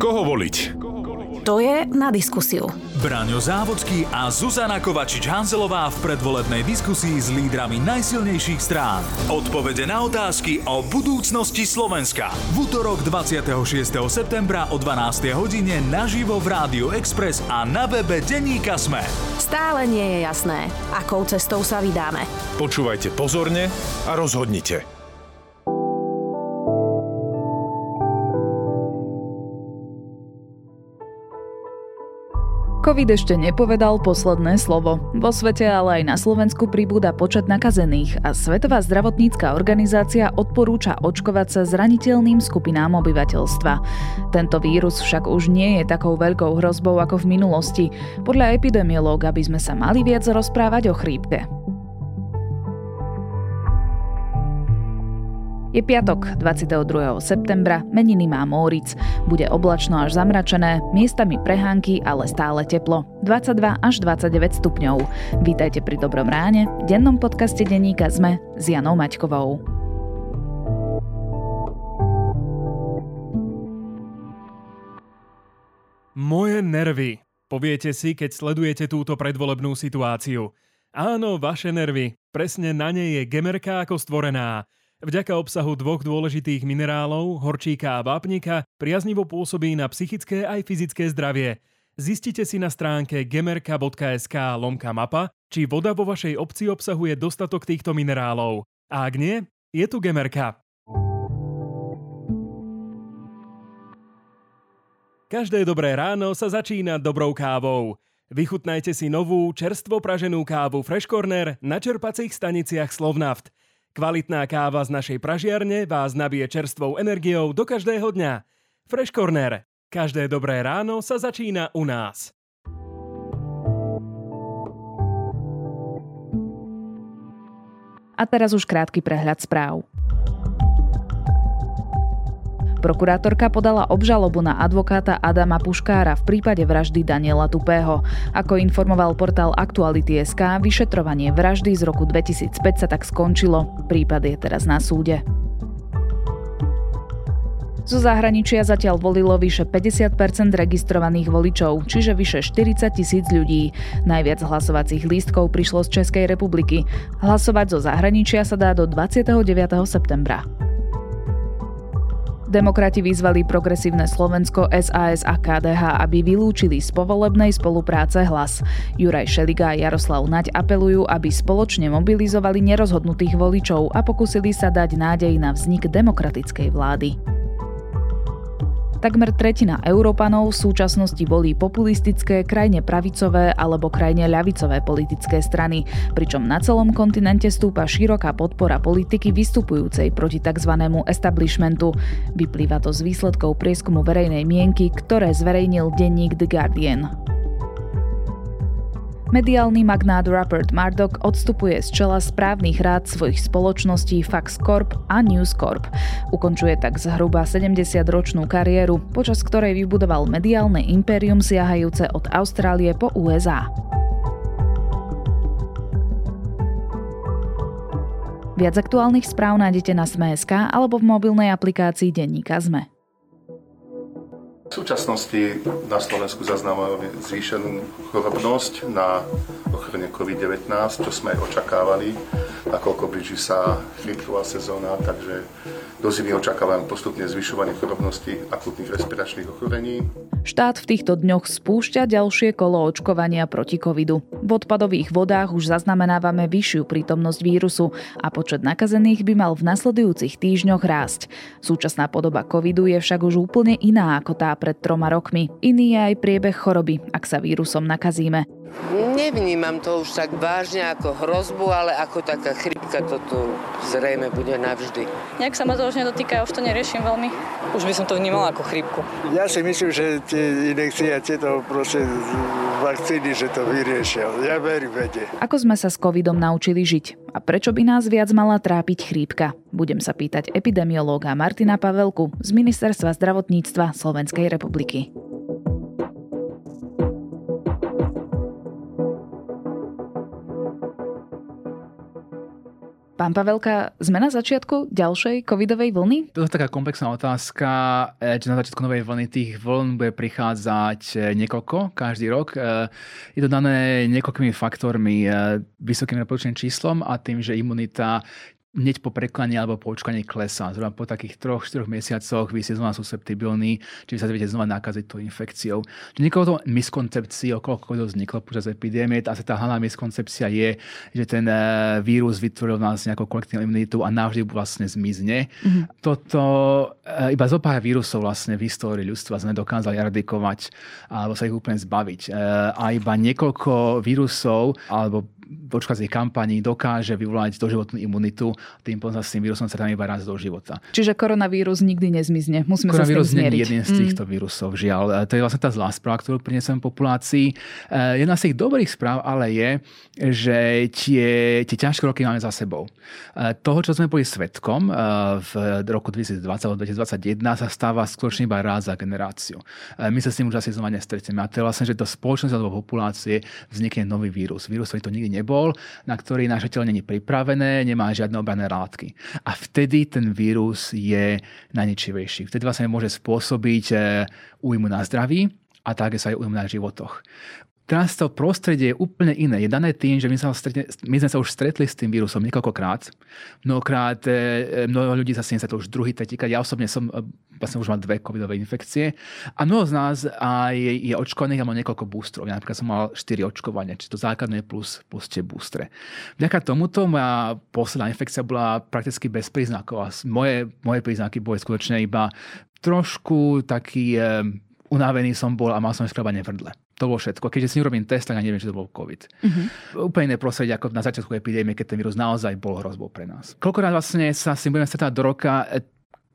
Koho voliť? To je na diskusiu. Braňo Závodský a Zuzana Kovačič-Hanzelová v predvolebnej diskusii s lídrami najsilnejších strán. Odpovede na otázky o budúcnosti Slovenska. V útorok 26. septembra o 12. hodine naživo v Rádiu Express a na webe Deníka Sme. Stále nie je jasné, akou cestou sa vydáme. Počúvajte pozorne a rozhodnite. COVID ešte nepovedal posledné slovo. Vo svete, ale aj na Slovensku pribúda počet nakazených a Svetová zdravotnícka organizácia odporúča očkovať sa zraniteľným skupinám obyvateľstva. Tento vírus však už nie je takou veľkou hrozbou ako v minulosti. Podľa epidemiológa by sme sa mali viac rozprávať o chrípke. Je piatok, 22. septembra, meniny má Móric. Bude oblačno až zamračené, miestami prehánky, ale stále teplo. 22 až 29 stupňov. Vítajte pri Dobrom ráne, dennom podcaste denníka ZME s Janou Maťkovou. Moje nervy. Poviete si, keď sledujete túto predvolebnú situáciu. Áno, vaše nervy. Presne na nej je gemerka ako stvorená. Vďaka obsahu dvoch dôležitých minerálov, horčíka a vápnika, priaznivo pôsobí na psychické aj fyzické zdravie. Zistite si na stránke gemerka.sk lomka mapa, či voda vo vašej obci obsahuje dostatok týchto minerálov. A ak nie, je tu gemerka. Každé dobré ráno sa začína dobrou kávou. Vychutnajte si novú, čerstvo praženú kávu Fresh Corner na čerpacích staniciach Slovnaft – Kvalitná káva z našej pražiarne vás nabije čerstvou energiou do každého dňa. Fresh Corner. Každé dobré ráno sa začína u nás. A teraz už krátky prehľad správ. Prokurátorka podala obžalobu na advokáta Adama Puškára v prípade vraždy Daniela Tupého. Ako informoval portál Aktuality.sk, vyšetrovanie vraždy z roku 2005 sa tak skončilo. Prípad je teraz na súde. Zo zahraničia zatiaľ volilo vyše 50% registrovaných voličov, čiže vyše 40 tisíc ľudí. Najviac hlasovacích lístkov prišlo z Českej republiky. Hlasovať zo zahraničia sa dá do 29. septembra. Demokrati vyzvali progresívne Slovensko, SAS a KDH, aby vylúčili z povolebnej spolupráce hlas. Juraj Šeliga a Jaroslav Naď apelujú, aby spoločne mobilizovali nerozhodnutých voličov a pokúsili sa dať nádej na vznik demokratickej vlády. Takmer tretina Európanov v súčasnosti volí populistické, krajne pravicové alebo krajne ľavicové politické strany, pričom na celom kontinente stúpa široká podpora politiky vystupujúcej proti tzv. establishmentu. Vyplýva to z výsledkov prieskumu verejnej mienky, ktoré zverejnil denník The Guardian. Mediálny magnát Rupert Murdoch odstupuje z čela správnych rád svojich spoločností Fax Corp a News Corp. Ukončuje tak zhruba 70-ročnú kariéru, počas ktorej vybudoval mediálne impérium siahajúce od Austrálie po USA. Viac aktuálnych správ nájdete na Sme.sk alebo v mobilnej aplikácii Denníka Sme. V súčasnosti na Slovensku zaznamenávame zvýšenú chorobnosť na ochorenie COVID-19, čo sme aj očakávali, nakoľko blíži sa chrypková sezóna, takže do zimy očakávam postupne zvyšovanie chorobnosti akutných respiračných ochorení. Štát v týchto dňoch spúšťa ďalšie kolo očkovania proti covidu. V odpadových vodách už zaznamenávame vyššiu prítomnosť vírusu a počet nakazených by mal v nasledujúcich týždňoch rásť. Súčasná podoba covidu je však už úplne iná ako tá pred troma rokmi. Iný je aj priebeh choroby, ak sa vírusom nakazíme. Nevnímam to už tak vážne ako hrozbu, ale ako taká chrypka to tu zrejme bude navždy. Nejak sa ma to už nedotýka, už to neriešim veľmi. Už by som to vnímala ako chrypku. Ja si myslím, že tie inekcie a tieto proste vakcíny, že to vyriešia. Ja verím vede. Ako sme sa s covidom naučili žiť? A prečo by nás viac mala trápiť chrípka? Budem sa pýtať epidemiológa Martina Pavelku z Ministerstva zdravotníctva Slovenskej republiky. Pán Pavelka, sme na začiatku ďalšej covidovej vlny? To je taká komplexná otázka, že na začiatku novej vlny tých vln bude prichádzať niekoľko každý rok. Je to dané niekoľkými faktormi, vysokým reprodukčným číslom a tým, že imunita hneď po preklane alebo po očkaní klesá. Zhruba po takých troch, štyroch mesiacoch vy ste znova susceptibilní, či sa viete znova nakaziť tou infekciou. Čiže niekoho to miskoncepcií, okolo koho vzniklo počas epidémie, asi tá hlavná miskoncepcia je, že ten eh, vírus vytvoril v nás nejakú kolektívnu imunitu a navždy vlastne zmizne. Mm-hmm. Toto eh, iba zo pár vírusov vlastne v histórii ľudstva sme dokázali eradikovať alebo sa ich úplne zbaviť. Eh, a iba niekoľko vírusov alebo očkovacej kampaní dokáže vyvolať doživotnú imunitu, tým potom sa s tým vírusom stretávame iba raz do života. Čiže koronavírus nikdy nezmizne. Musíme koronavírus sa s tým nie je jeden z týchto mm. vírusov, žiaľ. E, to je vlastne tá zlá správa, ktorú prinesem populácii. E, jedna z tých dobrých správ ale je, že tie, tie ťažké roky máme za sebou. E, toho, čo sme boli svetkom v roku 2020 alebo 2021 sa stáva skutočne iba raz za generáciu. My sa s tým už asi znova nestretneme. A to je vlastne, že do spoločnosti alebo populácie vznikne nový vírus. Vírus, ktorý to nikdy nebol, na ktorý naše telo není pripravené, nemá žiadne obrané látky. A vtedy ten vírus je najničivejší. Vtedy vlastne môže spôsobiť eh, újmu na zdraví a také sa aj újmu na životoch. Teraz to prostredie je úplne iné. Je dané tým, že my, sa stretne, my sme sa už stretli s tým vírusom niekoľkokrát. Mnohokrát, e, mnoho ľudí sa s tým už druhý, tretíkrát. Ja osobne som, e, vlastne už mám dve covidové infekcie. A mnoho z nás aj je, očkovaných, alebo niekoľko boostrov. Ja napríklad som mal 4 očkovania, či to základné plus, plus tie boostre. Vďaka tomuto moja posledná infekcia bola prakticky bez príznakov. A moje, moje príznaky boli skutočne iba trošku taký e, unavený som bol a mal som skrebanie v hrdle. To bolo všetko. Keďže si nerobím test, tak ja neviem, či to bol COVID. Uh-huh. Úplne iné prostredie ako na začiatku epidémie, keď ten vírus naozaj bol hrozbou pre nás. Koľkokrát vlastne sa s tým budeme stretávať do roka, e,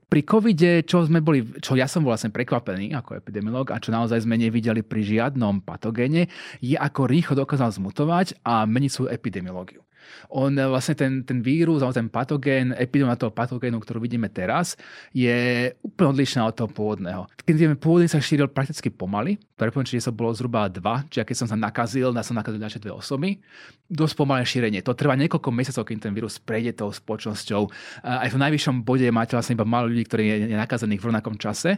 pri covide, čo sme boli, čo ja som bol vlastne prekvapený ako epidemiolog a čo naozaj sme nevideli pri žiadnom patogéne, je ako rýchlo dokázal zmutovať a meniť svoju epidemiológiu. On eh, vlastne ten, ten vírus alebo ten patogén, epidémia toho patogénu, ktorú vidíme teraz, je úplne odlišná od toho pôvodného. Keď vieme, pôvodný sa šíril prakticky pomaly, prepočne, že sa bolo zhruba dva, čiže keď som sa nakazil, na som nakazil ďalšie dve osoby, dosť pomalé šírenie. To trvá niekoľko mesiacov, kým ten vírus prejde tou spoločnosťou. Aj v najvyššom bode máte vlastne iba málo ľudí, ktorí je nakazených v rovnakom čase.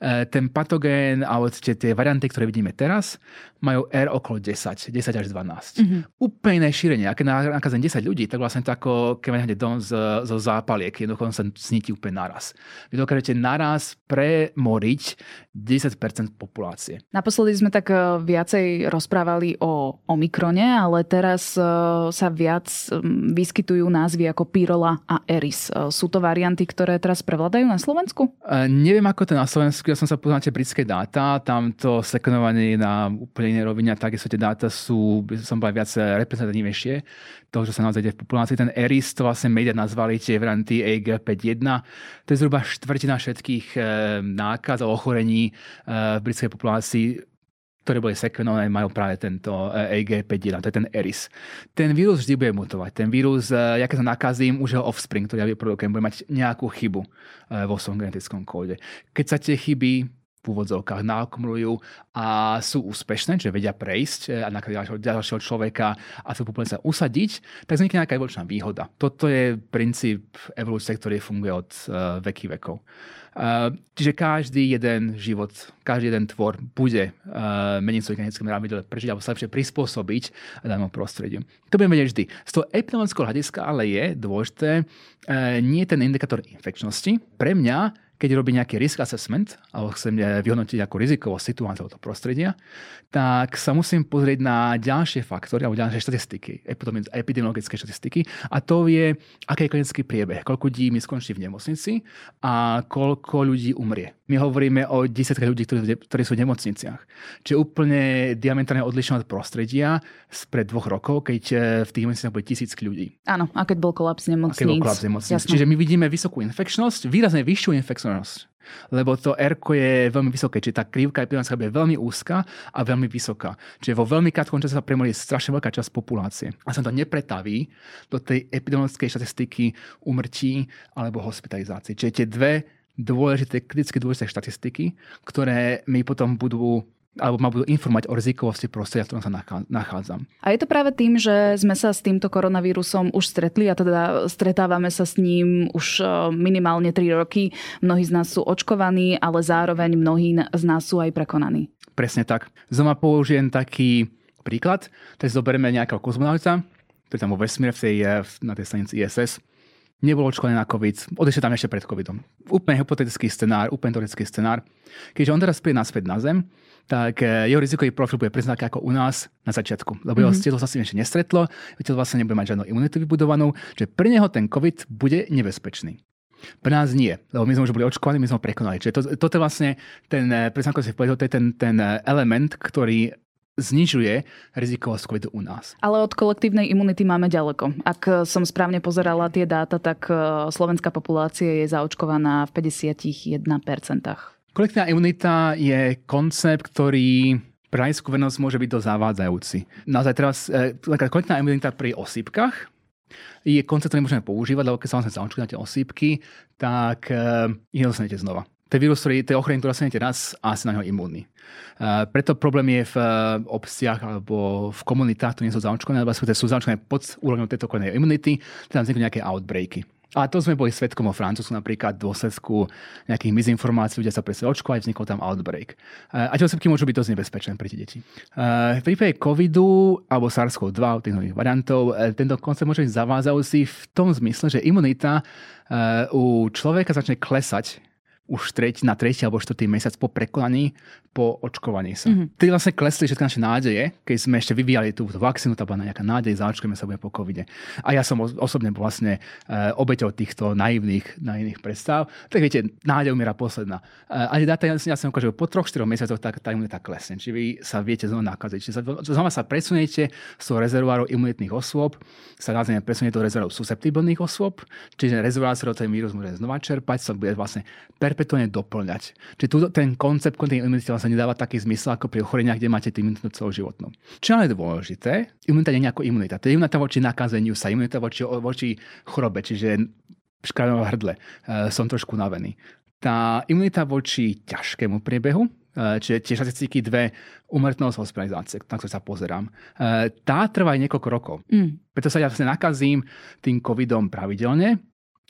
Eh, ten patogén, alebo tie, tie varianty, ktoré vidíme teraz, majú R okolo 10, 10 až 12. Mm-hmm. Úplne iné šírenie. A keď nakazený 10 ľudí, tak vlastne to ako keď máte dom z, zo zápaliek, jednoducho sa sníti úplne naraz. Vy dokážete naraz premoriť 10% populácie. Naposledy sme tak e, viacej rozprávali o Omikrone, ale teraz e, sa viac vyskytujú názvy ako Pirola a Eris. E, sú to varianty, ktoré teraz prevládajú na Slovensku? Neviem, ako to na Slovensku. Ja som sa pozrel na tie britské dáta. Tam to sekvenovanie na úplne iné rovine a takisto tie dáta sú, by som povedal, viac reprezentatívnejšie toho, čo sa naozaj deje v populácii. Ten ERIS, to vlastne médiá nazvali tie varianty EG51. To je zhruba štvrtina všetkých e, nákaz a ochorení e, v britskej populácii ktoré boli sekvenované, majú práve tento EG51, to je ten ERIS. Ten vírus vždy bude mutovať. Ten vírus, ja keď sa nakazím, už jeho offspring, ktorý ja vyprodukujem, bude mať nejakú chybu vo svojom genetickom kóde. Keď sa tie chyby v úvodzovkách naakumulujú a sú úspešné, že vedia prejsť e, a nakladať ďalšieho človeka a tú populáciu usadiť, tak vznikne nejaká evolučná výhoda. Toto je princíp evolúcie, ktorý funguje od uh, veky vekov. Uh, čiže každý jeden život, každý jeden tvor bude uh, meniť svoj genetické pravidlo, prežiť alebo sa lepšie prispôsobiť danému prostrediu. To budeme vedieť vždy. Z toho epidemiologického hľadiska ale je dôležité uh, nie ten indikátor infekčnosti. Pre mňa keď robí nejaký risk assessment, alebo chcem vyhodnotiť ako rizikovú situáciu toho prostredia, tak sa musím pozrieť na ďalšie faktory alebo ďalšie štatistiky, epidemiologické štatistiky a to je, aký je klinický priebeh, koľko ľudí mi skončí v nemocnici a koľko ľudí umrie. My hovoríme o desiatkách ľudí, ktorí, ktorí sú v nemocniciach. Čiže úplne diametrálne odlišné od prostredia spred dvoch rokov, keď eh, v tých nemocniciach boli tisíc ľudí. Áno, a keď bol kolaps nemocníc. A keď bol kolaps nemocníc. Čiže my vidíme vysokú infekčnosť, výrazne vyššiu infekčnosť lebo to R je veľmi vysoké, čiže tá krivka epidemická je veľmi úzka a veľmi vysoká. Čiže vo veľmi krátkom čase sa premorí strašne veľká časť populácie. A sa to nepretaví do tej epidemiologickej štatistiky umrtí alebo hospitalizácií. Čiže tie dve dôležité, kriticky dôležité štatistiky, ktoré mi potom budú alebo ma budú informovať o rizikovosti prostredia, v ktorom sa nachádzam. A je to práve tým, že sme sa s týmto koronavírusom už stretli a teda stretávame sa s ním už e, minimálne 3 roky. Mnohí z nás sú očkovaní, ale zároveň mnohí z nás sú aj prekonaní. Presne tak. Znova použijem taký príklad. Teď zoberieme nejakého kozmonauta, ktorý tam vo vesmíre v tej, e, na tej stanici ISS nebol očkovaný na COVID, odišiel tam ešte pred COVIDom. Úplne hypotetický scenár, úplne teoretický scenár. Keďže on teraz príde naspäť na Zem, tak eh, jeho rizikový profil bude presne ako u nás na začiatku. Lebo jeho mm-hmm. telo sa s tým ešte nestretlo, telo vlastne nebude mať žiadnu imunitu vybudovanú, že pre neho ten COVID bude nebezpečný. Pre nás nie, lebo my sme už boli očkovaní, my sme ho prekonali. Čiže to, toto je vlastne ten, eh, presne ako si povedal, to je ten, ten eh, element, ktorý znižuje rizikovosť covidu u nás. Ale od kolektívnej imunity máme ďaleko. Ak som správne pozerala tie dáta, tak slovenská populácia je zaočkovaná v 51%. Kolektívna imunita je koncept, ktorý pre laickú môže byť dosť zavádzajúci. Naozaj teraz, e, kolektívna imunita pri osýpkach je koncept, ktorý môžeme používať, lebo keď sa vlastne tie osýpky, tak e, ich znova. Je vírus, ktorý, to je ochorenie, ktoré dostanete raz a ste na neho imúnni. Uh, preto problém je v uh, obciach alebo v komunitách, ktoré nie sú zaočkované, alebo sú zaočkované pod úrovňou tejto kolenej imunity, tam vzniknú nejaké outbreaky. A to sme boli svetkom o Francúzsku napríklad v dôsledku nejakých mizinformácií, ľudia sa presne očkovať, vznikol tam outbreak. A tie osebky môžu byť dosť nebezpečné pre tie deti. V prípade covidu alebo SARS-CoV-2, tých nových variantov, e, tento koncept môže byť zavázajúci v tom zmysle, že imunita e, u človeka začne klesať už treť, na tretí alebo štvrtý mesiac po prekonaní, po očkovaní sa. Mm-hmm. Tedy vlastne klesli všetky naše nádeje, keď sme ešte vyvíjali tú, vakcínu, tá bola nejaká nádej, zaočkujeme sa bude po covide. A ja som osobne bol vlastne uh, obeťou týchto naivných, naivných predstav. Tak viete, nádej umiera posledná. Uh, ale dáta ja som ukážem, po troch, štyroch mesiacoch tá, tá imunita klesne. Či vy sa viete znova nakaziť. Čiže sa, znova sa presuniete z toho rezervoáru imunitných osôb, sa názvime presuniete do rezervoáru susceptibilných osôb, čiže rezervoár, z ten vírus môže znova čerpať, sa bude vlastne perpetuálne doplňať. Čiže tu, ten koncept kontinuálnej imunity vlastne nedáva taký zmysel ako pri ochoreniach, kde máte tým imunitu celoživotnú. Čo ale je dôležité, imunita nie je ako imunita. To je imunita voči nakazeniu sa, imunita voči, voči chorobe, čiže škráľom hrdle, e, som trošku navený. Tá imunita voči ťažkému priebehu, e, čiže tie štatistiky dve, umrtnosť hospitalizácie, na ktoré sa pozerám, e, tá trvá aj niekoľko rokov. Mm. Preto sa ja vlastne nakazím tým covidom pravidelne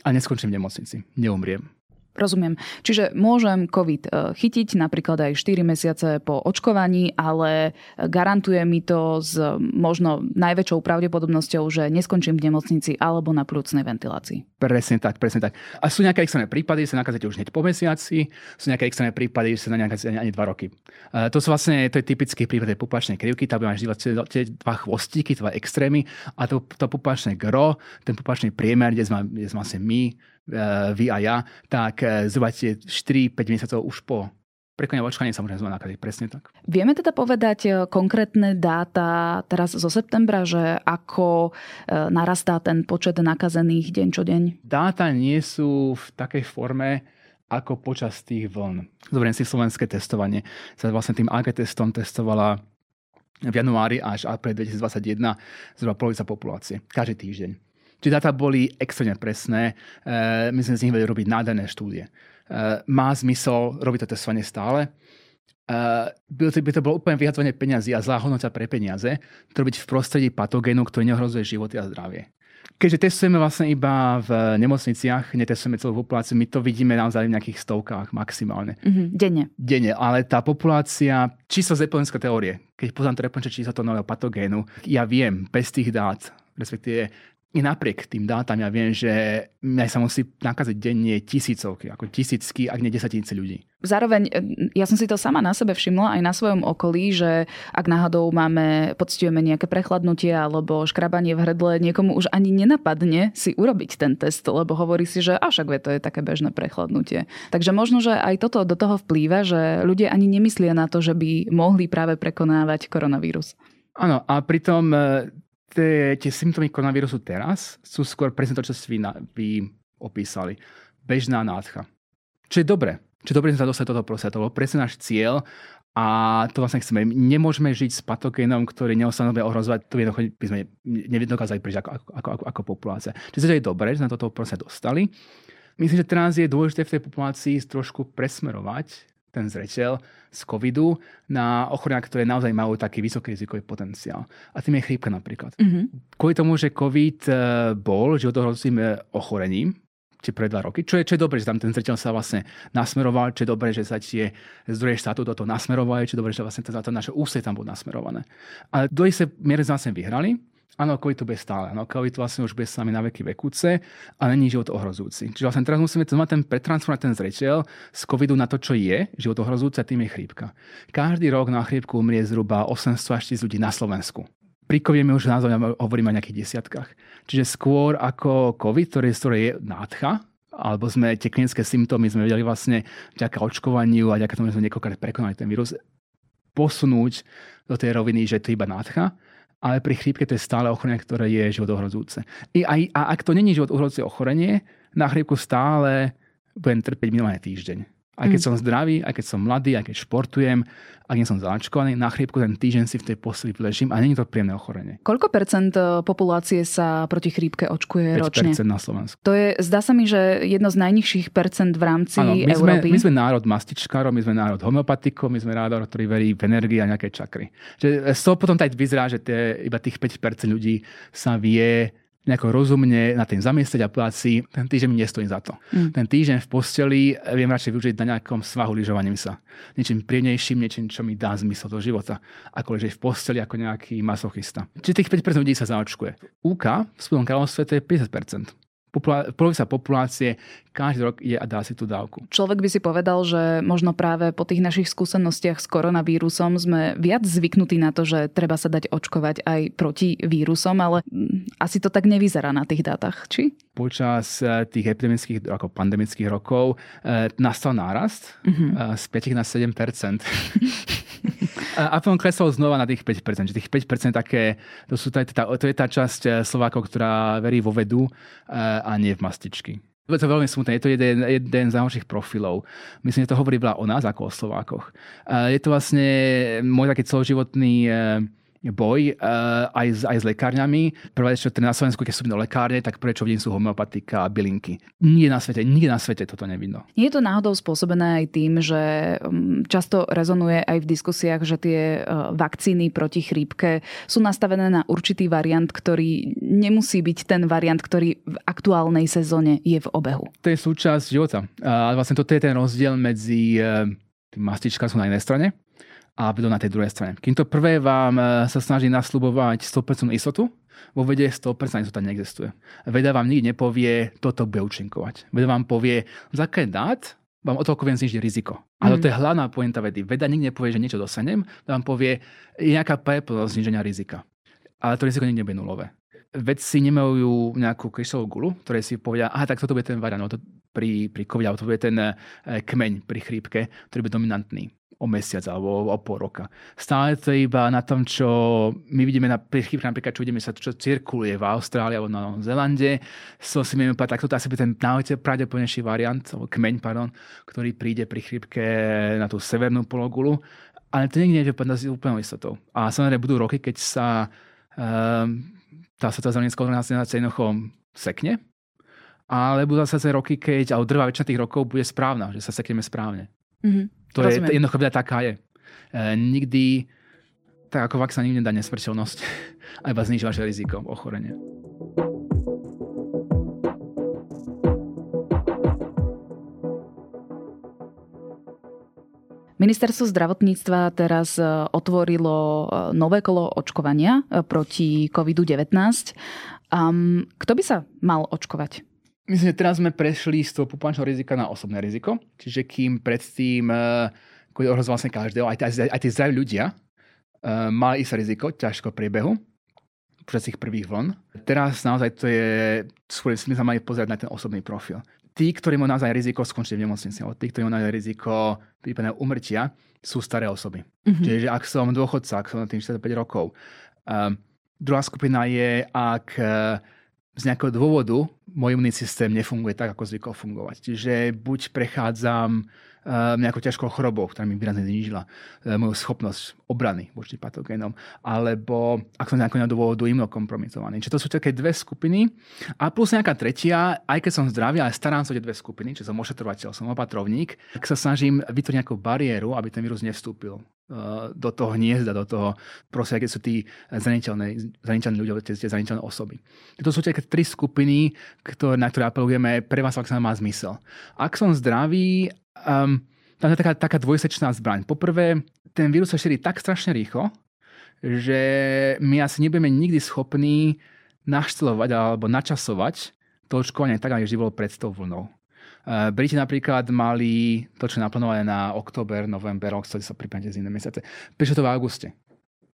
a neskončím v nemocnici. Neumriem. Rozumiem. Čiže môžem COVID e, chytiť napríklad aj 4 mesiace po očkovaní, ale garantuje mi to s možno najväčšou pravdepodobnosťou, že neskončím v nemocnici alebo na plúcnej ventilácii. Presne tak, presne tak. A sú nejaké extrémne prípady, že sa nakazíte už hneď po mesiaci, sú nejaké extrémne prípady, že sa nakazíte ani 2 roky. E, to sú vlastne, to je typický prípad tej pupačnej krivky, tam máš tie dva chvostíky, dva extrémy a to, to pupačné gro, ten pupačný priemer, kde sme, kde sme vlastne my, vy a ja, tak eh, zhruba 4-5 mesiacov už po prekonaní očkovania sa môžeme nakadiť. Presne tak. Vieme teda povedať eh, konkrétne dáta teraz zo septembra, že ako narastá ten počet nakazených deň čo deň? Dáta nie sú v takej forme, ako počas tých vln. Zoberiem si slovenské testovanie. Sa vlastne tým AG testom testovala v januári až apríl 2021 zhruba polovica populácie. Každý týždeň. Tie dáta boli extrémne presné. E, my sme z nich vedeli robiť nádherné štúdie. E, má zmysel robiť to testovanie stále. E, by to, by to bolo úplne vyhadzovanie peniazy a zlá hodnota pre peniaze, to robiť v prostredí patogénu, ktorý neohrozuje životy a zdravie. Keďže testujeme vlastne iba v nemocniciach, netestujeme celú populáciu, my to vidíme naozaj v nejakých stovkách maximálne. Mm-hmm, denne. Denne, ale tá populácia, číslo z teórie, keď poznám to repončné číslo toho nového patogénu, ja viem bez tých dát, respektíve i napriek tým dátam ja viem, že aj sa musí nakaziť denne tisícovky, ako tisícky, ak nie desatíce ľudí. Zároveň, e, ja som si to sama na sebe všimla aj na svojom okolí, že ak náhodou máme, pocitujeme nejaké prechladnutie alebo škrabanie v hrdle, niekomu už ani nenapadne si urobiť ten test, lebo hovorí si, že a však vie, to je také bežné prechladnutie. Takže možno, že aj toto do toho vplýva, že ľudia ani nemyslia na to, že by mohli práve prekonávať koronavírus. Áno, a pritom e, tie, tie symptómy koronavírusu teraz sú skôr presne to, čo ste vy, vy opísali. Bežná nádcha. Čo je dobre. Čo je dobre sa dostať do toho prostredia. To bol presne náš cieľ a to vlastne chceme. Nemôžeme žiť s patogénom, ktorý neostanú ohrozovať, to by sme nedokázali prežiť ako, ako, ako, ako populácia. Čiže to je dobré, že do toho prostredia dostali. Myslím, že teraz je dôležité v tej populácii trošku presmerovať ten zreteľ z covidu na ochorenia, ktoré naozaj majú taký vysoký rizikový potenciál. A tým je chrípka napríklad. Mhm. Kvôli tomu, že COVID eh, bol životohrozujúcim ochorením, tie pre dva roky. Čo je, čo je dobré, že tam ten zreteľ sa vlastne nasmeroval, čo je dobré, že sa tie zdroje štátu do toho nasmerovali, čo je dobré, že vlastne to, to naše úsie tam bolo nasmerované. Ale do istej miery sme vlastne vyhrali, Áno, COVID tu bude stále. Áno, COVID vlastne už bude s nami na veky vekúce a není život ohrozujúci. Čiže vlastne teraz musíme mať ten pretransformovať ten zreteľ z covidu na to, čo je život ohrozujúci a tým je chrípka. Každý rok na chrípku umrie zhruba 800 až 1000 ľudí na Slovensku. Pri COVID už naozaj hovoríme o nejakých desiatkách. Čiže skôr ako COVID, ktorý, ktorý je nádcha, alebo sme tie klinické symptómy sme vedeli vlastne vďaka očkovaniu a vďaka tomu, že sme niekoľkokrát prekonali ten vírus, posunúť do tej roviny, že to iba nádcha, ale pri chrípke to je stále ochorenie, ktoré je život ohrozujúce. I, a, a ak to není život ochorenie, na chrípku stále budem trpeť minimálne týždeň. Aj keď mm. som zdravý, aj keď som mladý, aj keď športujem, ak nie som zaočkovaný, na chrípku ten týždeň si v tej posteli ležím a není to príjemné ochorenie. Koľko percent e, populácie sa proti chrípke očkuje 5% ročne? na Slovensku. To je, zdá sa mi, že jedno z najnižších percent v rámci Áno, my, sme, Európy. my sme národ mastičkárov, my sme národ homeopatikov, my sme národ, ktorý verí v energii a nejaké čakry. Že z toho potom tak vyzerá, že tie, iba tých 5% ľudí sa vie nejako rozumne na tým zamiestať a povedať si, ten týždeň mi nestojí za to. Mm. Ten týždeň v posteli viem radšej využiť na nejakom svahu lyžovaním sa. Niečím príjemnejším, niečím, čo mi dá zmysel do života. Ako ležieť v posteli ako nejaký masochista. Čiže tých 5% ľudí sa zaočkuje. UK v Spodnom kráľovstve to je 50% populá- polovica populácie každý rok je a dá si tú dávku. Človek by si povedal, že možno práve po tých našich skúsenostiach s koronavírusom sme viac zvyknutí na to, že treba sa dať očkovať aj proti vírusom, ale mm, asi to tak nevyzerá na tých dátach, či? Počas eh, tých epidemických ako pandemických rokov e, nastal nárast Mhm. e, z 5 na 7 A potom klesol znova na tých 5%. Že tých 5% také, to, sú tá, tá, to je tá časť eh, Slovákov, ktorá verí vo vedu eh, a nie v mastičky. Je to veľmi smutné, je to jeden, jeden z najhorších profilov. Myslím, že to hovorí veľa o nás ako o Slovákoch. Eh, Je to vlastne môj taký celoživotný boj uh, aj, s, aj s lekárňami. Prvé, čo teda na Slovensku, keď sú do lekárne, tak prvé, čo vidím, sú homeopatika a bylinky. Nikde na svete, nikde na svete toto nevidno. Nie je to náhodou spôsobené aj tým, že mm, často rezonuje aj v diskusiách, že tie e, vakcíny proti chrípke sú nastavené na určitý variant, ktorý nemusí byť ten variant, ktorý v aktuálnej sezóne je v obehu. To je súčasť života. A vlastne toto je ten rozdiel medzi eh, tým mastičkárstvom na jednej strane a vedou na tej druhej strane. Kým to prvé vám eh, sa snaží nasľubovať 100% istotu, vo vede 100% istota neexistuje. Veda vám nikdy nepovie, toto bude účinkovať. Veda vám povie, za základe dát vám o toľko viem znižiť riziko. A Mhm. to je hlavná pointa vedy. Veda nikdy nepovie, že niečo dosanem, vám povie, je nejaká pravdepodobnosť zniženia rizika. Ale to riziko nikdy nebude nulové. Vedci nemajú nejakú kryštálovú gulu, ktoré si povedia, aha, tak toto bude ten variant, to pri, pri COVID, alebo to bude ten eh, kmeň pri chrípke, ktorý bude dominantný o mesiac alebo o pol roka. Stále to iba na tom, čo my vidíme na pri chrípke, napríklad, čo vidíme sa, čo cirkuluje v Austrálii alebo na Novom Zelande. So si vieme povedať, tak toto asi bude ten najpravdepodobnejší variant, alebo kmeň, pardon, ktorý príde pri chrípke na tú severnú pologulu. Ale to niekde nie je s úplnou istotou. A samozrejme budú roky, keď sa um, tá tá zdravotnícka organizácia jednoducho sekne, ale budú zase roky, keď, alebo drvá väčšina tých rokov bude správna, že sa sekneme správne. Mhm. To je Rozumiem. jednoducho veda taká je. E, nikdy, tak ako vakcína nikdy nedá nesmrteľnosť, a iba zniží vaše riziko ochorenia. Ministerstvo zdravotníctva teraz e, otvorilo e, nové kolo očkovania e, proti COVID-19. Um, kto by sa mal očkovať? Myslím, že teraz sme prešli z toho populačného rizika na osobné riziko. Čiže kým predtým uh, ohrozoval vlastne každého, aj, aj, aj tí zdraví ľudia, uh, mali isté riziko ťažko priebehu počas tých prvých vln. Teraz naozaj to je, skôr sme sa mali pozerať na ten osobný profil. Tí, ktorí majú naozaj riziko skončiť v nemocnici, alebo tí, ktorí majú naozaj riziko prípadného umrtia, sú staré osoby. Mhm. Čiže ak som dôchodca, ak som na tým 45 rokov, um, druhá skupina je, ak uh, z nejakého dôvodu môj imunný systém nefunguje tak, ako zvykol fungovať. Čiže buď prechádzam nejakou ťažkou chorobou, ktorá mi výrazne znížila moju schopnosť obrany voči patogénom, alebo ak som nejakého dôvodu imunokompromitovaný. Čiže to sú také dve skupiny a plus nejaká tretia, aj keď som zdravý, ale starám sa o tie dve skupiny, čiže som ošetrovateľ, som opatrovník, tak sa snažím vytvoriť nejakú bariéru, aby ten vírus nevstúpil do toho hniezda, do toho proste, aké sú tí zraniteľné, zraniteľní ľudia, tie, zraniteľné osoby. To sú tie tri skupiny, ktoré, na ktoré apelujeme, pre vás sa má zmysel. Ak som zdravý, um, tam je taká, taká dvojsečná zbraň. Poprvé, ten vírus sa šíri tak strašne rýchlo, že my asi nebudeme nikdy schopní naštelovať alebo načasovať to očkovanie tak, vždy bolo pred tou vlnou. Eh, Briti napríklad mali to, čo naplánované na október, november, chceli sa pripraviť z iné mesiace. Prišlo to v auguste.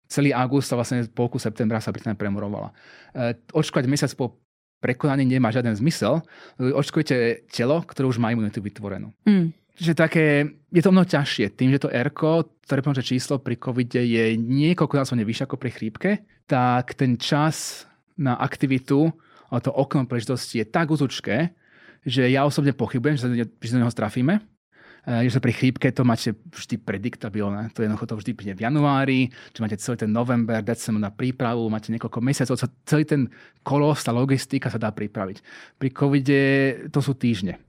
Celý august a vlastne polku septembra sa Británia premurovala. Eh, očkovať mesiac po prekonaní nemá žiaden zmysel. Očkujete telo, ktoré už má imunitu vytvorenú. Mm. Čiže také, je to mnoho ťažšie. Tým, že to R, ktoré pomôže číslo pri covide je niekoľkonásobne vyššie ako pri chrípke, tak ten čas na aktivitu, a to okno príležitosti je tak uzučké, že ja osobne pochybujem, že sa do neho strafíme. Eh, že pri chrípke to máte vždy prediktabilné. To je jednoducho to vždy príde v januári, že máte celý ten november, december na prípravu, máte niekoľko mesiacov, celý ten kolos, tá logistika sa dá pripraviť. Pri covide to sú týždne.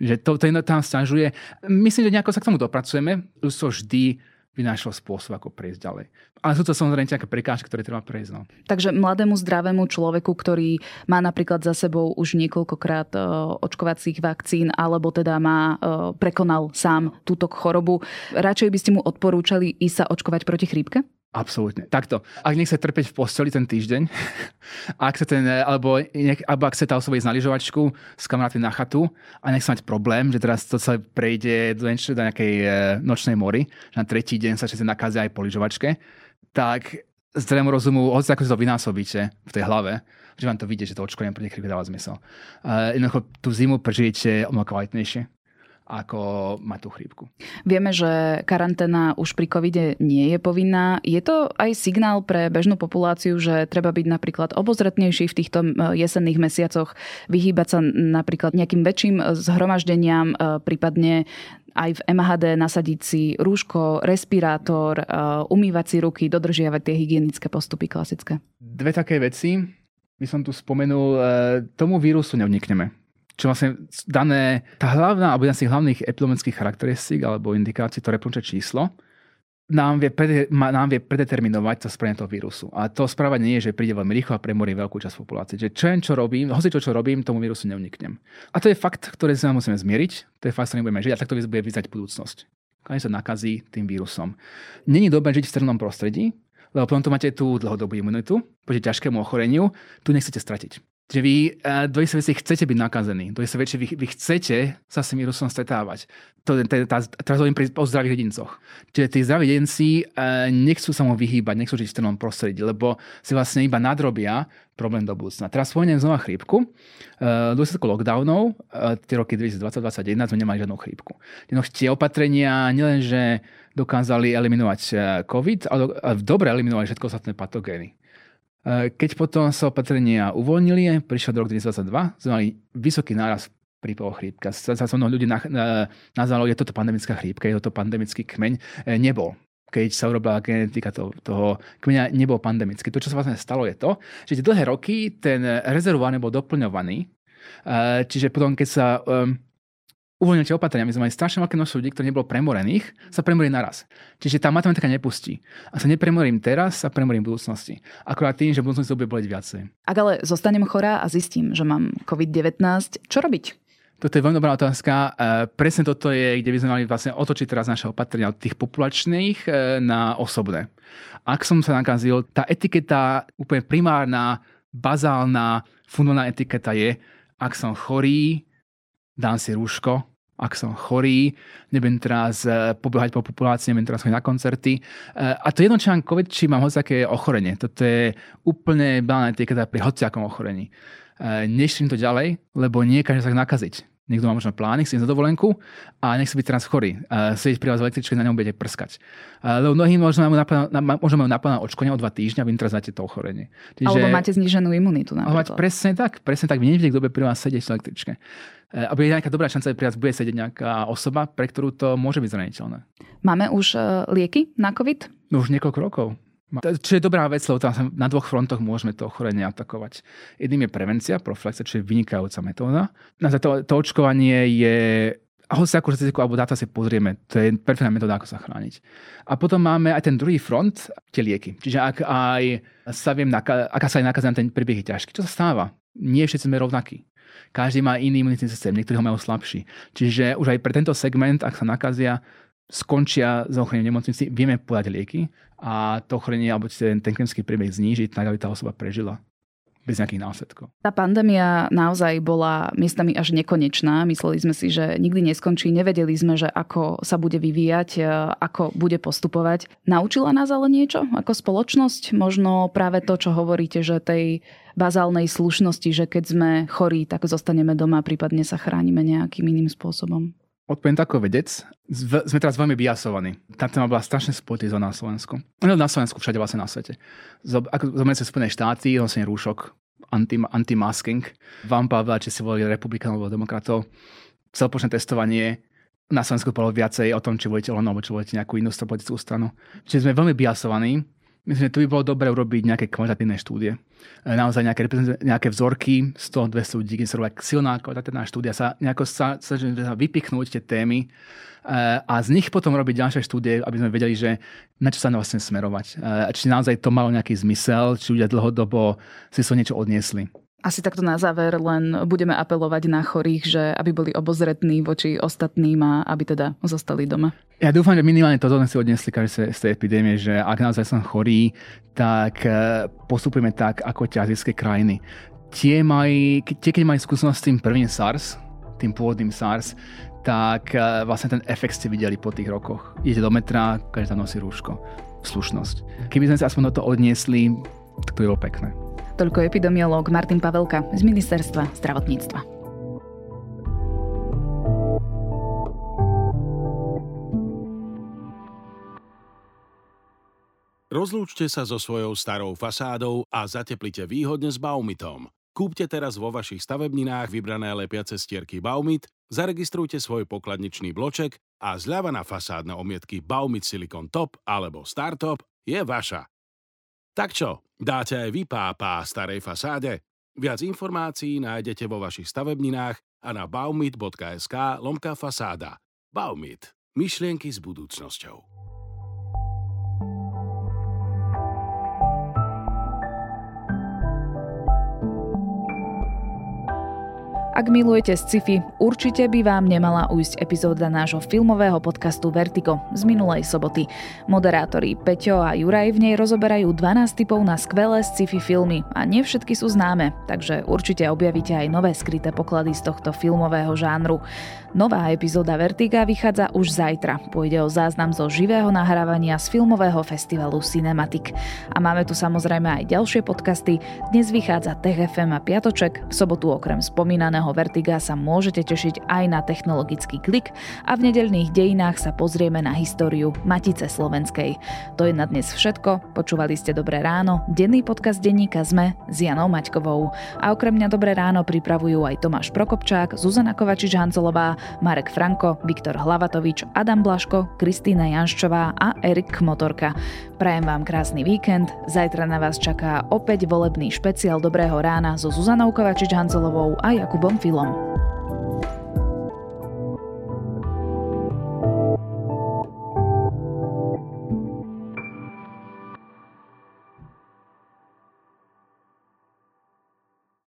Že to, to tam stažuje. Myslím, že nejako sa k tomu dopracujeme. Už vždy vynášal spôsob, ako prejsť ďalej. Ale sú to samozrejme nejaké prekážky, ktoré treba prejsť. No. Takže mladému zdravému človeku, ktorý má napríklad za sebou už niekoľkokrát e, očkovacích vakcín, alebo teda má, e, prekonal sám túto chorobu, radšej by ste mu odporúčali ísť sa očkovať proti chrípke? Absolútne. Takto. Ak nechce trpeť v posteli ten týždeň, ak sa ten, alebo, nech, alebo ak chce tá osoba ísť na lyžovačku s kamaráty na chatu a nechce mať problém, že teraz to sa prejde do, do nejakej e, nočnej mori, že na tretí deň sa všetci nakazia aj po lyžovačke, tak zdravým rozumu, hoci ako si to vynásobíte v tej hlave, že vám to vidie, že to očkovanie pre chrípke dáva zmysel. Uh, jednoducho tú zimu prežijete o kvalitnejšie ako má tú chrípku. Vieme, že karanténa už pri covide nie je povinná. Je to aj signál pre bežnú populáciu, že treba byť napríklad obozretnejší v týchto jesenných mesiacoch, vyhýbať sa napríklad nejakým väčším zhromaždeniam, e, prípadne aj v MHD nasadiť si rúško, respirátor, e, umývať si ruky, dodržiavať tie hygienické postupy klasické. Dve také veci by som tu spomenul. E, tomu vírusu neunikneme čo vlastne dané, tá hlavná, alebo jedna z tých hlavných epidemických charakteristík alebo indikácií, to reprodukčné číslo, nám vie, prede, nám vie predeterminovať to správanie toho vírusu. A to správanie nie je, že príde veľmi rýchlo a premorí veľkú časť populácie. Že čo čo robím, hoci čo, čo robím, tomu vírusu neuniknem. A to je fakt, ktorý sa musíme zmieriť, to je fakt, ktorý budeme žiť a takto bude vyzať budúcnosť. Keď sa nakazí tým vírusom. Není dobré žiť v strelnom prostredí, lebo potom tu máte tú dlhodobú imunitu, proti ťažkému ochoreniu, tu nechcete stratiť že vy uh, do istej veci chcete byť nakazení, do istej vy, vy chcete sa s tým vírusom stretávať. To, tá, tá, teraz hovorím o zdravých jedincoch. Čiže tí zdraví jedinci uh, nechcú sa mu vyhýbať, nechcú žiť v strnom prostredí, lebo si vlastne iba nadrobia problém do budúcna. Teraz spomeniem znova chrípku. Uh, dôsledku lockdownov, tie roky 2020-2021 sme nemali žiadnu chrípku. Jednoducho tie opatrenia nielenže dokázali eliminovať COVID, ale dobre eliminovali všetko ostatné patogény. Eh, keď potom sa opatrenia uvoľnili, prišiel rok 2022, sme mali vysoký náraz prípavov chrípka. Sa, sa mnoho ľudí na, na, nazvalo, je toto pandemická chrípka, je toto pandemický kmeň. E, nebol. Keď sa urobila genetika toho, toho kmeňa, nebol pandemický. To, čo sa vlastne stalo, je to, že tie dlhé roky ten rezervovaný bol doplňovaný. E, čiže potom, keď sa um, uvoľnili tie opatrenia, my sme mali strašne veľké množstvo ľudí, ktorí nebolo premorených, sa premorili naraz. Čiže tá matematika nepustí. A sa nepremorím teraz, sa premorím v budúcnosti. Akorát tým, že v budúcnosti bude boleť viacej. Ak ale zostanem chorá a zistím, že mám COVID-19, čo robiť? Toto je veľmi dobrá otázka. E, presne toto je, kde by sme mali vlastne otočiť teraz naše opatrenia od tých populačných e, na osobné. Ak som sa nakazil, tá etiketa, úplne primárna, bazálna, fundovaná etiketa je, ak som chorý, dám si rúško, ak som chorý, nebudem teraz e, pobehať po populácii, nebudem teraz chodiť na koncerty. E, a to jedno, či mám COVID, či mám hociaké ochorenie. Toto je úplne banálne etiketa pri hociakom ochorení. E, neším to ďalej, lebo nie každý sa nakaziť. Niekto má možno plány, ísť na dovolenku a nech si byť teraz chorý. Uh, sedieť pri vás v električke, na ňom bude prskať. Uh, lebo mnohí možno majú naplánované očkovanie o dva týždňa a vy teraz dáte to ochorenie. Čiže, alebo máte zníženú imunitu napríklad. Mať presne tak, presne tak. Vy neviete, kto bude pri vás sedieť v električke. Uh, a bude nejaká dobrá šanca, že pri vás bude sedieť nejaká osoba, pre ktorú to môže byť zraniteľné. Máme už uh, lieky na COVID? No už niekoľko rokov. Čo je dobrá vec, lebo tam na dvoch frontoch môžeme to ochorenie atakovať. Jedným je prevencia, profilaxia, čo je vynikajúca metóda. Na to, to očkovanie je a hoci ako štatistiku alebo dáta si pozrieme, to je perfektná metóda, ako sa chrániť. A potom máme aj ten druhý front, tie lieky. Čiže ak aj sa viem, aká sa aj nakazí ten príbeh je ťažký, čo sa stáva? Nie všetci sme rovnakí. Každý má iný imunitný systém, niektorí ho majú slabší. Čiže už aj pre tento segment, ak sa nakazia, skončia s ochorením nemocnici, vieme podať lieky a to ochorenie alebo ten, ten klinický priebeh znížiť, tak aby tá osoba prežila bez nejakých následkov. Tá pandémia naozaj bola miestami až nekonečná. Mysleli sme si, že nikdy neskončí. Nevedeli sme, že ako sa bude vyvíjať, e, ako bude postupovať. Naučila nás ale niečo ako spoločnosť? Možno práve to, čo hovoríte, že tej bazálnej slušnosti, že keď sme chorí, tak zostaneme doma, prípadne sa chránime nejakým iným spôsobom. Odpoviem ako vedec. Sme teraz veľmi biasovaní. Tá téma bola strašne spolitizovaná na Slovensku. No na Slovensku, všade vlastne na svete. Ako zoberiem sa Spojené štáty, nosenie rúšok, anti, anti-masking. Vám Pavel, či si volili republikánov alebo demokratov. Celopočné testovanie. Na Slovensku bolo viacej o tom, či volíte alebo či volíte nejakú inú politickú stranu. Čiže sme veľmi biasovaní Myslím, že tu by bolo dobre urobiť nejaké kvalitatívne štúdie. E, naozaj nejaké, nejaké vzorky, 100-200 ľudí, kde sa robí silná kvalitatívna štúdia, sa nejako sa, sa, sa vypichnúť tie témy e, a z nich potom robiť ďalšie štúdie, aby sme vedeli, že na čo sa vlastne smerovať. E, či naozaj to malo nejaký zmysel, či ľudia dlhodobo si so niečo odniesli. Asi takto na záver len budeme apelovať na chorých, že aby boli obozretní voči ostatným a aby teda zostali doma. Ja dúfam, že minimálne toto si odnesli každý z tej epidémie, že ak naozaj som chorý, tak e, postupujeme tak ako tie azijské krajiny. Tie, maj, tie, keď majú skúsenosť s tým prvým SARS, tým pôvodným SARS, tak e, vlastne ten efekt ste videli po tých rokoch. Idete do metra, každý tam nosí rúško. Slušnosť. Keby sme sa aspoň toho odniesli, tak to je bolo pekné. Toľko epidemiológ Martin Pavelka z Ministerstva zdravotníctva. Rozlúčte sa so svojou starou fasádou a zateplite výhodne s Baumitom. Kúpte teraz vo vašich stavebninách vybrané lepiace stierky Baumit, zaregistrujte svoj pokladničný bloček a zľava na fasádne omietky Baumit Silicon Top alebo Startop je vaša. Tak čo, dáte aj vy pápa starej fasáde? Viac informácií nájdete vo vašich stavebninách a na baumit.sk lomka fasáda. Baumit. Myšlienky s budúcnosťou. Ak milujete sci-fi, určite by vám nemala ujsť epizóda nášho filmového podcastu Vertigo z minulej soboty. Moderátori Peťo a Juraj v nej rozoberajú 12 typov na skvelé sci-fi filmy a nie všetky sú známe, takže určite objavíte aj nové skryté poklady z tohto filmového žánru. Nová epizóda Vertiga vychádza už zajtra. Pôjde o záznam zo živého nahrávania z filmového festivalu Cinematic. A máme tu samozrejme aj ďalšie podcasty. Dnes vychádza TFM a Piatoček. V sobotu okrem spomínaného Vertiga sa môžete tešiť aj na technologický klik a v nedelných dejinách sa pozrieme na históriu Matice Slovenskej. To je na dnes všetko. Počúvali ste Dobré ráno, denný podcast denníka ZME s Janou Maťkovou. A okrem mňa Dobré ráno pripravujú aj Tomáš Prokopčák, Zuzana Kovačič-Hancelová Marek Franko, Viktor Hlavatovič, Adam Blaško, Kristýna Janščová a Erik Motorka. Prajem vám krásny víkend, zajtra na vás čaká opäť volebný špeciál Dobrého rána so Zuzanou Kovačič-Hancelovou a Jakubom Filom.